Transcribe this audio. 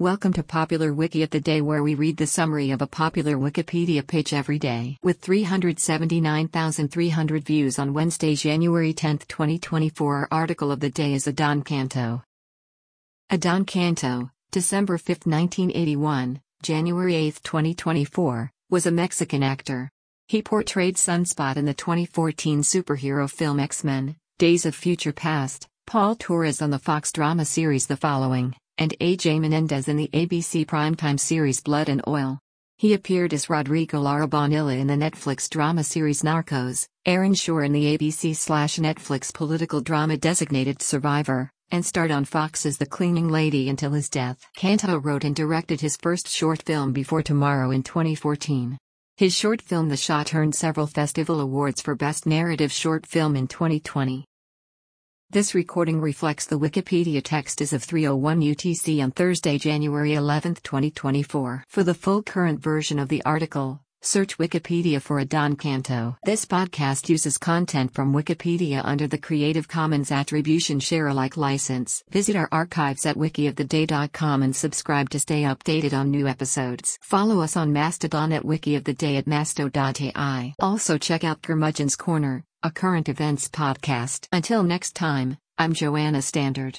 Welcome to Popular Wiki at the Day, where we read the summary of a popular Wikipedia page every day. With 379,300 views on Wednesday, January 10, 2024, our article of the day is Adan Canto. Adan Canto, December 5, 1981, January 8, 2024, was a Mexican actor. He portrayed Sunspot in the 2014 superhero film X Men Days of Future Past, Paul Torres on the Fox drama series The Following and A.J. Menendez in the ABC primetime series Blood and Oil. He appeared as Rodrigo Lara Bonilla in the Netflix drama series Narcos, Aaron Shore in the ABC slash Netflix political drama Designated Survivor, and starred on Fox as the cleaning lady until his death. Canto wrote and directed his first short film Before Tomorrow in 2014. His short film The Shot earned several festival awards for Best Narrative Short Film in 2020. This recording reflects the Wikipedia text as of 3:01 UTC on Thursday, January 11, 2024. For the full current version of the article, search Wikipedia for Adan Canto. This podcast uses content from Wikipedia under the Creative Commons Attribution Share Alike license. Visit our archives at wikioftheday.com and subscribe to stay updated on new episodes. Follow us on Mastodon at wikioftheday at masto.ai. Also check out Curmudgeon's Corner, a current events podcast. Until next time, I'm Joanna Standard.